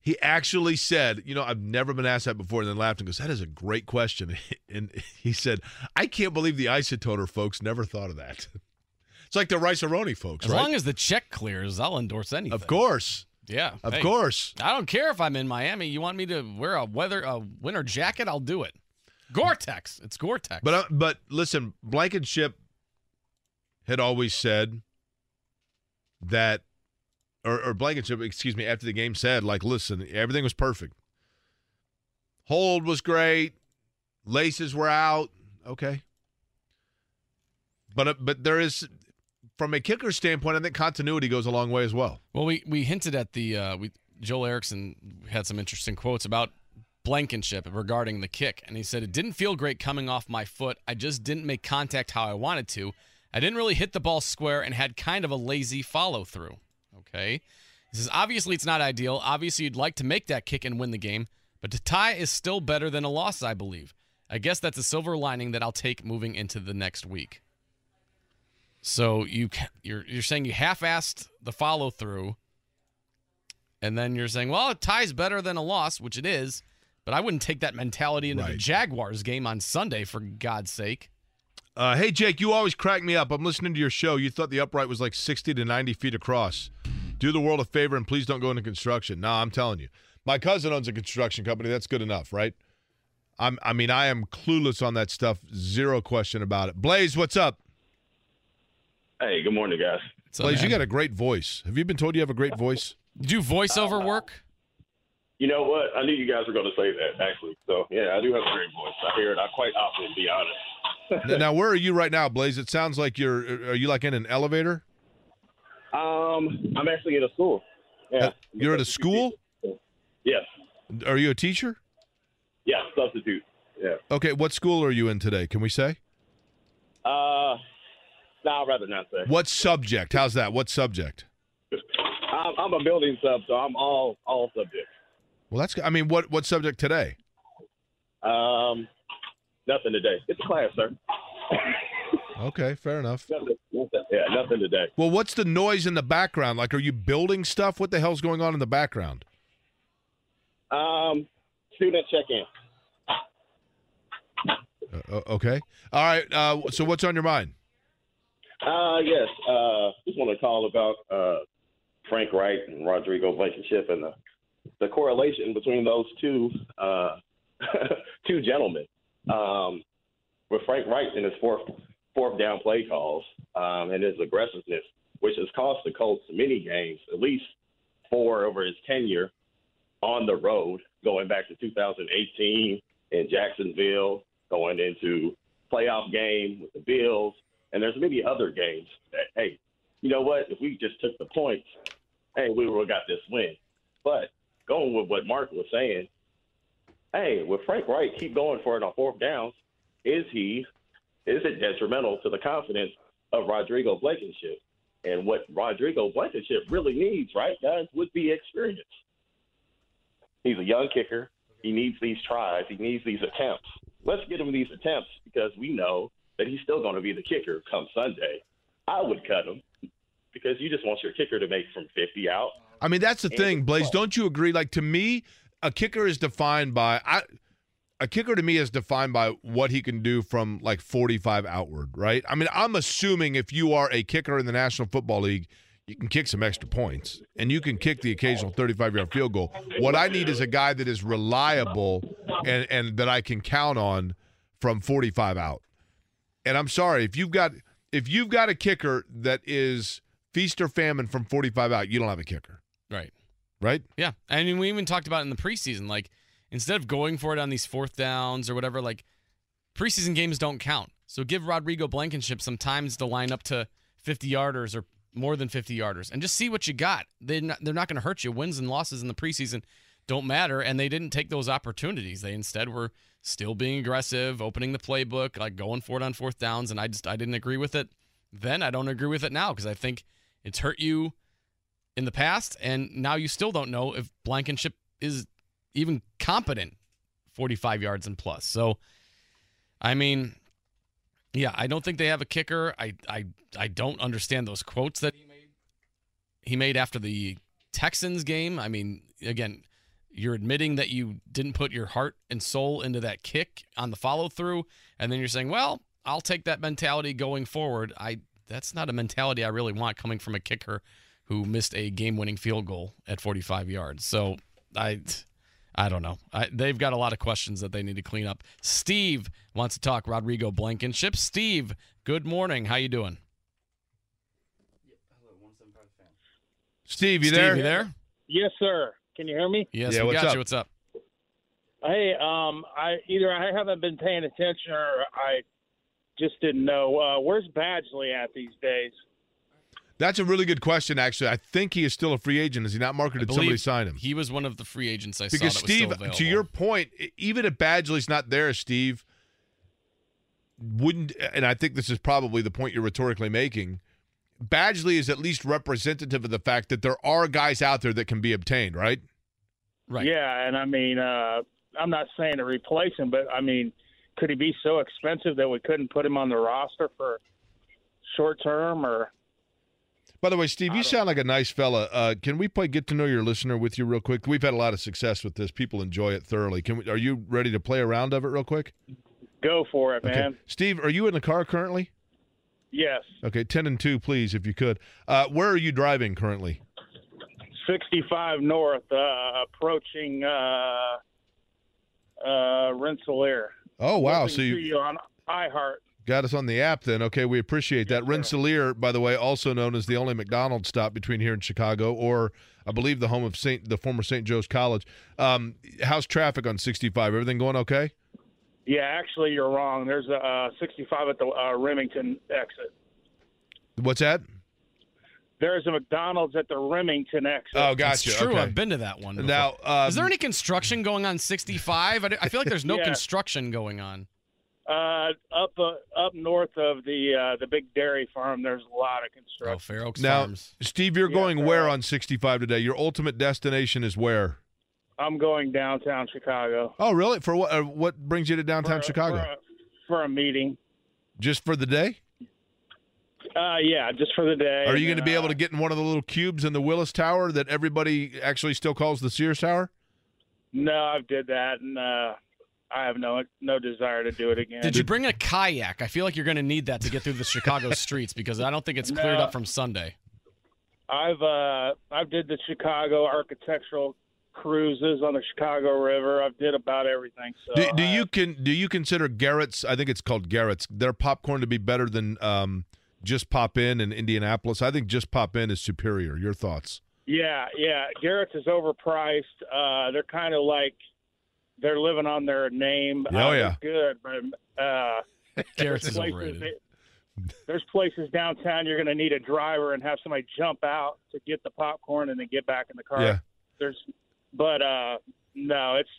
Speaker 4: he actually said, you know, I've never been asked that before, and then laughed and goes, That is a great question. And he said, I can't believe the isotoner folks never thought of that. It's like the rice folks,
Speaker 2: As
Speaker 4: right?
Speaker 2: long as the check clears, I'll endorse anything.
Speaker 4: of course.
Speaker 2: Yeah.
Speaker 4: Of
Speaker 2: Hey,
Speaker 4: course.
Speaker 2: I don't care if I'm in Miami. You want me to wear a weather a winter jacket? I'll do it. Gore-Tex. It's Gore-Tex.
Speaker 4: But uh, but listen, Blankenship had always said that, or, or Blankenship, excuse me, after the game said, like, listen, everything was perfect. Hold was great, laces were out, okay. But uh, but there is, from a kicker standpoint, I think continuity goes a long way as well.
Speaker 2: Well, we we hinted at the uh, we Joel Erickson had some interesting quotes about Blankenship regarding the kick, and he said it didn't feel great coming off my foot. I just didn't make contact how I wanted to. I didn't really hit the ball square and had kind of a lazy follow through. Okay, he says obviously it's not ideal. Obviously you'd like to make that kick and win the game, but to tie is still better than a loss, I believe. I guess that's a silver lining that I'll take moving into the next week. So you you're you're saying you half-assed the follow through, and then you're saying, well, a tie's better than a loss, which it is, but I wouldn't take that mentality into the Jaguars game on Sunday for God's sake.
Speaker 4: Uh, hey, Jake, you always crack me up. I'm listening to your show. You thought the upright was like 60 to 90 feet across. Do the world a favor and please don't go into construction. No, I'm telling you. My cousin owns a construction company. That's good enough, right? I'm, I mean, I am clueless on that stuff. Zero question about it. Blaze, what's up?
Speaker 7: Hey, good morning, guys.
Speaker 2: So,
Speaker 4: Blaze, you got a great voice. Have you been told you have a great voice?
Speaker 2: you do voiceover uh, work?
Speaker 7: You know what? I knew you guys were going to say that, actually. So, yeah, I do have a great voice. I hear it. I quite often, to be honest.
Speaker 4: Now, where are you right now, Blaze? It sounds like you're. Are you like in an elevator?
Speaker 7: Um, I'm actually at a school. Yeah.
Speaker 4: Uh, You're at a school?
Speaker 7: Yes.
Speaker 4: Are you a teacher?
Speaker 7: Yeah, substitute. Yeah.
Speaker 4: Okay, what school are you in today? Can we say?
Speaker 7: Uh, no, I'd rather not say.
Speaker 4: What subject? How's that? What subject?
Speaker 7: I'm, I'm a building sub, so I'm all all subjects.
Speaker 4: Well, that's. I mean, what what subject today?
Speaker 7: Um, nothing today. It's a class, sir.
Speaker 4: Okay, fair enough.
Speaker 7: Nothing, nothing, today.
Speaker 4: Well, what's the noise in the background? Like, are you building stuff? What the hell's going on in the background?
Speaker 7: Um, student check-in.
Speaker 4: Uh, uh, okay, all right. Uh, so, what's on your mind?
Speaker 7: Uh, yes. Uh, just want to call about uh, Frank Reich and Rodrigo Blankenship and the the correlation between those two uh, two gentlemen. Um, with Frank Reich in his fourth fourth down play calls um, and his aggressiveness, which has cost the Colts many games, at least four over his tenure on the road, going back to 2018 in Jacksonville, going into playoff game with the Bills, and there's many other games that, hey, you know what? If we just took the points, hey, we would have got this win. But going with what Marc was saying, hey, with Frank Reich keep going for it on fourth downs, is he is it detrimental to the confidence of Rodrigo Blankenship? And what Rodrigo Blankenship really needs, right, guys, would be experience. He's a young kicker. He needs these tries. He needs these attempts. Let's get him these attempts because we know that he's still going to be the kicker come Sunday. I would cut him because you just want your kicker to make from 50 out.
Speaker 4: I mean, that's the thing, Blaze. Don't you agree? Like to me, a kicker is defined by I. A kicker to me is defined by what he can do from like 45 outward, right? I mean, I'm assuming if you are a kicker in the National Football League, you can kick some extra points and you can kick the occasional 35 yard field goal. What I need is a guy that is reliable and, and that I can count on from 45 out. And I'm sorry if you've got if you've got a kicker that is feast or famine from 45 out, you don't have a kicker,
Speaker 2: Right.
Speaker 4: right?
Speaker 2: Yeah. I mean, we even talked about in the preseason. Like, instead of going for it on these fourth downs or whatever, like, preseason games don't count. So give Rodrigo Blankenship some times to line up to 50 yarders or more than 50 yarders and just see what you got. They're not, they're not going to hurt you. Wins and losses in the preseason don't matter. And they didn't take those opportunities. They instead were still being aggressive, opening the playbook, like going for it on fourth downs. And I just, I didn't agree with it then. I don't agree with it now because I think it's hurt you in the past, and now you still don't know if Blankenship is even competent 45 yards and plus. So, I mean, yeah, I don't think they have a kicker. I I I don't understand those quotes that he made. He made after the Texans game. I mean, again, you're admitting that you didn't put your heart and soul into that kick on the follow through, and then you're saying, "Well, I'll take that mentality going forward." I that's not a mentality I really want coming from a kicker who missed a game-winning field goal at 45 yards. So I, I don't know. I, they've got a lot of questions that they need to clean up. Steve wants to talk Rodrigo Blankenship. Steve, good morning. How you doing?
Speaker 4: Steve, you
Speaker 2: Steve,
Speaker 4: there?
Speaker 2: you there?
Speaker 8: Yes, sir. Can you hear me?
Speaker 2: Yes,
Speaker 4: Yeah,
Speaker 2: we got
Speaker 4: up?
Speaker 2: you. What's up?
Speaker 8: Hey, um, I either I haven't been paying attention or I just didn't know. Uh, where's Badgley at these days?
Speaker 4: That's a really good question, actually. I think he is still a free agent. Is he not marketed?
Speaker 2: I
Speaker 4: Did somebody
Speaker 2: believe
Speaker 4: sign him?
Speaker 2: He was one of the free agents I saw.
Speaker 4: Because
Speaker 2: that was still
Speaker 4: Steve, to your point, even if Badgley's not there, Steve, wouldn't and I think this is probably the point you're rhetorically making. Badgley is at least representative of the fact that there are guys out there that can be obtained, right?
Speaker 2: right?
Speaker 8: Yeah, and I mean, uh, I'm not saying to replace him, but I mean, could he be so expensive that we couldn't put him on the roster for short term or?
Speaker 4: By the way, Steve, you sound like a nice fella. Uh, can we play get to know your listener with you real quick? We've had a lot of success with this. People enjoy it thoroughly. Can we, are you ready to play a round of it real quick?
Speaker 8: Go for it, man.
Speaker 4: Steve, are you in the car currently?
Speaker 8: Yes,
Speaker 4: Okay, 10 and 2, please, if you could. Uh, where are you driving currently?
Speaker 8: 65 north, uh, approaching uh, uh, Rensselaer.
Speaker 4: Oh, wow.
Speaker 8: Listening
Speaker 4: So you
Speaker 8: you on iHeart.
Speaker 4: Got us on the app then. Okay, we appreciate that. Rensselaer, by the way, also known as the only McDonald's stop between here and Chicago, or I believe the home of Saint, the former St. Joe's College. Um, how's traffic on 65? Everything going okay?
Speaker 8: Yeah, actually, you're wrong. There's a uh, 65 at the uh, Remington exit.
Speaker 4: What's that?
Speaker 8: There's a McDonald's at the Remington exit.
Speaker 4: Oh,
Speaker 2: That's
Speaker 4: gotcha.
Speaker 2: true.
Speaker 4: Okay.
Speaker 2: I've been to that one. before.
Speaker 4: Now, um,
Speaker 2: is there any construction going on 65? I, I feel like there's no
Speaker 8: Yeah.
Speaker 2: construction going on.
Speaker 8: Uh, up uh, up north of the uh, the big dairy farm, there's a lot of
Speaker 2: Oh,
Speaker 8: construction.
Speaker 2: Fair Oaks
Speaker 4: now,
Speaker 2: Farms.
Speaker 4: Steve, you're
Speaker 8: Yeah,
Speaker 4: going where
Speaker 8: uh,
Speaker 4: on 65 today? Your ultimate destination is where?
Speaker 8: I'm going downtown Chicago.
Speaker 4: Oh, really? For what? Uh, what brings you to downtown
Speaker 8: for,
Speaker 4: Chicago?
Speaker 8: for a, for a meeting.
Speaker 4: Just for the day?
Speaker 8: Uh, yeah, just for the day.
Speaker 4: Are you going to be
Speaker 8: then,
Speaker 4: able to
Speaker 8: uh,
Speaker 4: get in one of the little cubes in the Willis Tower that everybody actually still calls the Sears Tower?
Speaker 8: No, I've did that, and uh, I have no no desire to do it again.
Speaker 2: Did you bring a kayak? I feel like you're going to need that to get through the Chicago streets because I don't think it's cleared
Speaker 8: No.
Speaker 2: up from Sunday.
Speaker 8: I've uh I've did the Chicago architectural cruises on the Chicago River. I've did about everything. So
Speaker 4: Do, do
Speaker 8: I-
Speaker 4: you can do you consider Garrett's? I think it's called Garrett's. Their popcorn to be better than um, just pop in in Indianapolis. I think just pop in is superior. Your thoughts?
Speaker 8: Yeah, yeah. Garrett's is overpriced. Uh, they're kind of like they're living on their name.
Speaker 4: Oh,
Speaker 8: uh,
Speaker 4: yeah.
Speaker 8: good, but uh,
Speaker 2: Garrett's is
Speaker 8: places
Speaker 2: overrated.
Speaker 8: that- there's places downtown you're going to need a driver and have somebody jump out to get the popcorn and then get back in the car.
Speaker 4: Yeah.
Speaker 8: There's, but uh, no, it's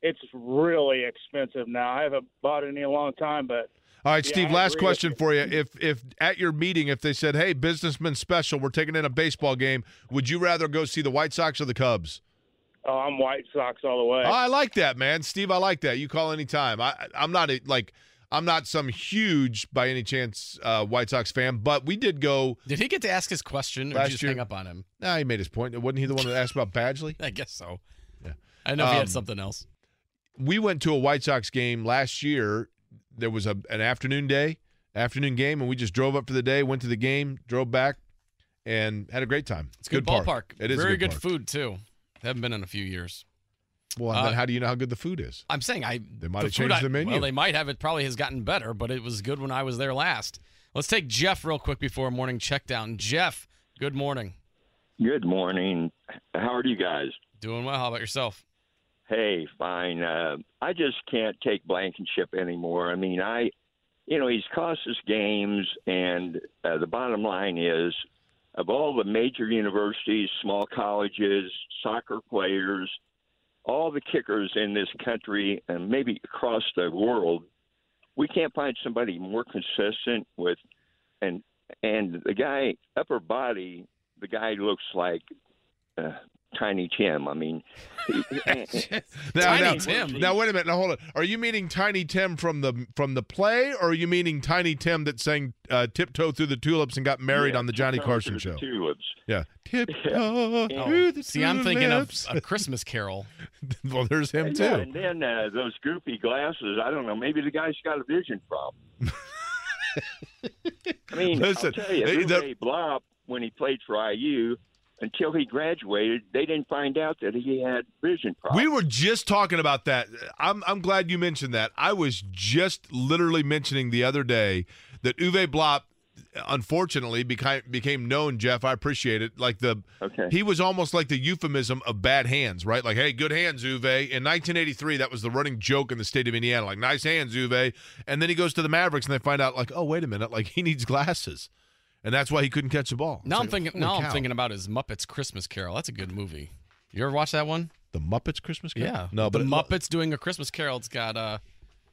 Speaker 8: it's really expensive now. I haven't bought any in a long time, but
Speaker 4: All right,
Speaker 8: Yeah,
Speaker 4: Steve.
Speaker 8: I
Speaker 4: Last question for you. If if at your meeting, if they said, "Hey, businessman special, we're taking in a baseball game," would you rather go see the White Sox or the Cubs?
Speaker 8: Oh, I'm White Sox all the way.
Speaker 4: Oh, I like that, man, Steve. I like that. You call anytime. I, I'm not a, like I'm not some huge by any chance uh, White Sox fan, but we did go.
Speaker 2: Did he get to ask his question, or did
Speaker 4: Last
Speaker 2: you just
Speaker 4: year-
Speaker 2: hang up on him?
Speaker 4: Nah, he made his point. Wasn't he the one that asked about Badgley?
Speaker 2: I guess so.
Speaker 4: Yeah.
Speaker 2: I know if he
Speaker 4: Um,
Speaker 2: had something else.
Speaker 4: we went to a White Sox game last year. There was a an afternoon day, afternoon game, and we just drove up for the day, went to the game, drove back, and had a great time.
Speaker 2: It's a good,
Speaker 4: park.
Speaker 2: ballpark.
Speaker 4: It is a
Speaker 2: very
Speaker 4: good,
Speaker 2: good,
Speaker 4: park.
Speaker 2: food too. Haven't been in a few years.
Speaker 4: Well, then
Speaker 2: Uh,
Speaker 4: how do you know how good the food is?
Speaker 2: I'm saying I
Speaker 4: They might
Speaker 2: the
Speaker 4: have changed
Speaker 2: I-
Speaker 4: the menu.
Speaker 2: Well, they might have. It probably has gotten better, but it was good when I was there last. Let's take Jeff real quick before morning check down. Jeff, good morning.
Speaker 9: Good morning. How are you guys?
Speaker 2: Doing well. How about yourself?
Speaker 9: Hey, fine. Uh, I just can't take Blankenship anymore. I mean, I, you know, he's cost us games, and uh, the bottom line is, of all the major universities, small colleges, soccer players, all the kickers in this country, and maybe across the world, we can't find somebody more consistent with, and and the guy upper body, the guy looks like. Uh, Tiny Tim. I mean,
Speaker 4: Now,
Speaker 2: Tiny
Speaker 4: now,
Speaker 2: Tim.
Speaker 4: Now wait a minute. Now hold on. Are you meaning Tiny Tim from the from the play, or are you meaning Tiny Tim that sang uh, "Tiptoe Through the Tulips" and got married
Speaker 9: Yeah,
Speaker 4: on the Johnny Carson show?
Speaker 9: the Tulips.
Speaker 4: Yeah, tiptoe
Speaker 9: Yeah.
Speaker 4: through the
Speaker 2: See, I'm thinking of a Christmas Carol.
Speaker 4: well, there's him
Speaker 9: Yeah,
Speaker 4: too.
Speaker 9: and then uh, those goofy glasses. I don't know. Maybe the guy's got a vision problem. I mean,
Speaker 4: Listen,
Speaker 9: I'll tell you,
Speaker 4: they- the-
Speaker 9: Uwe Blab, when he played for IU, until he graduated, they didn't find out that he had vision problems.
Speaker 4: We were just talking about that. I'm I'm glad you mentioned that. I was just literally mentioning the other day that Uwe Blab unfortunately became became known, Jeff. I appreciate it. Like the
Speaker 9: Okay.
Speaker 4: he was almost like the euphemism of bad hands, right? Like, hey, good hands, Uwe. In 1983, that was the running joke in the state of Indiana. Like, nice hands, Uwe. And then he goes to the Mavericks, and they find out, like, oh, wait a minute, like he needs glasses, and that's why he couldn't catch the ball.
Speaker 2: Now
Speaker 4: It's
Speaker 2: I'm
Speaker 4: like,
Speaker 2: thinking.
Speaker 4: holy
Speaker 2: Now I'm thinking about his Muppets Christmas Carol. That's a good movie. You ever watch that one?
Speaker 4: the Muppets Christmas Carol.
Speaker 2: Yeah.
Speaker 4: no,
Speaker 2: the
Speaker 4: but it-
Speaker 2: Muppets doing a Christmas Carol. It's got uh,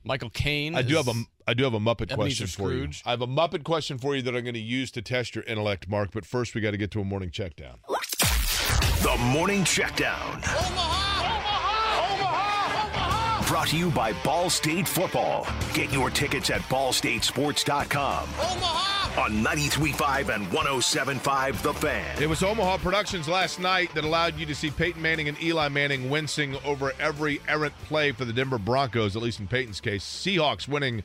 Speaker 2: Michael Caine.
Speaker 4: I do have a
Speaker 2: as-
Speaker 4: I do have a Muppet
Speaker 2: Ebenezer
Speaker 4: question for you.
Speaker 2: Scrooge.
Speaker 4: I have a Muppet question for you that I'm going to use to test your intellect, Marc. But first, we got to get to a morning check down.
Speaker 1: The Morning Checkdown. Omaha, Omaha, Omaha, Omaha. Brought to you by Ball State Football. Get your tickets at ballstatesports.com. On 93.5 and 107.5 The Fan.
Speaker 4: It was Omaha Productions last night that allowed you to see Peyton Manning and Eli Manning wincing over every errant play for the Denver Broncos, at least in Peyton's case. Seahawks winning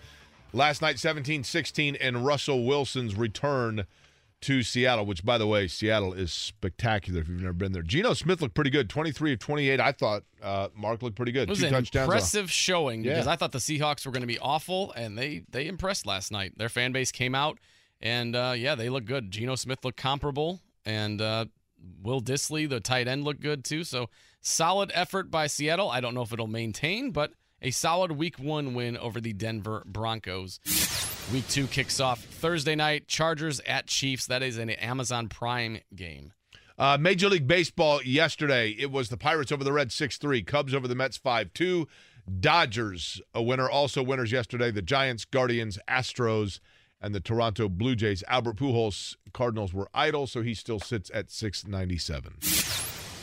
Speaker 4: last night 17 16, and Russell Wilson's return to Seattle, which, by the way, Seattle is spectacular if you've never been there. Geno Smith looked pretty good 23 of 28. I thought uh, Marc looked pretty good.
Speaker 2: It was
Speaker 4: Two
Speaker 2: an
Speaker 4: touchdowns.
Speaker 2: impressive showing because
Speaker 4: Yeah.
Speaker 2: I thought the Seahawks were going to be awful, and they they impressed last night. Their fan base came out, and uh, yeah, they look good. Geno Smith looked comparable, and uh, Will Dissly, the tight end, looked good too. So solid effort by Seattle. I don't know if it'll maintain, but a solid Week One win over the Denver Broncos. Week Two kicks off Thursday night. Chargers at Chiefs. That is an Amazon Prime game.
Speaker 4: Uh, Major League Baseball yesterday, it was the Pirates over the Reds 6 3, Cubs over the Mets 5 2, Dodgers a winner, also winners yesterday, the Giants, Guardians, Astros, and the Toronto Blue Jays. Albert Pujols, Cardinals were idle, so he still sits at 697.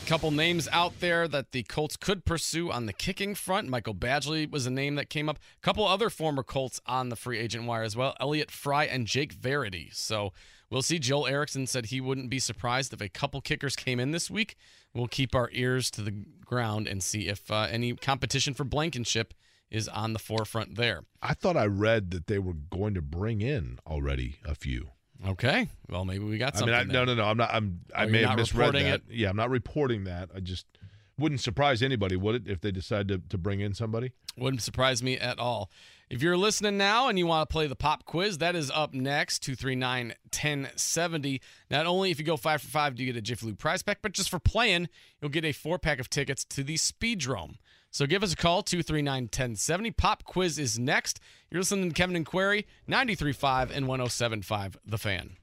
Speaker 2: couple names out there that the Colts could pursue on the kicking front. Michael Badgley was a name that came up. A couple other former Colts on the free agent wire as well. Elliott Fry and Jake Verity. So we'll see. Joel Erickson said he wouldn't be surprised if a couple kickers came in this week. We'll keep our ears to the ground and see if uh, any competition for Blankenship is on the forefront there.
Speaker 4: I thought I read that they were going to bring in already a few.
Speaker 2: Okay. Well, maybe we got
Speaker 4: I
Speaker 2: something.
Speaker 4: mean, I, no, no, no. I'm not. I'm. I
Speaker 2: Oh,
Speaker 4: may have misread that.
Speaker 2: it?
Speaker 4: Yeah, I'm not reporting that. I just wouldn't surprise anybody, would it, if they decide to, to bring in somebody?
Speaker 2: Wouldn't surprise me at all. If you're listening now and you want to play the pop quiz, that is up next, 239 1070. Not only if you go five for five, do you get a Jiffy Lube prize pack, but just for playing, you'll get a four pack of tickets to the Speedrome. So give us a call, 239 1070. Pop quiz is next. You're listening to Kevin and Query, 93.5 and 107.5 The Fan.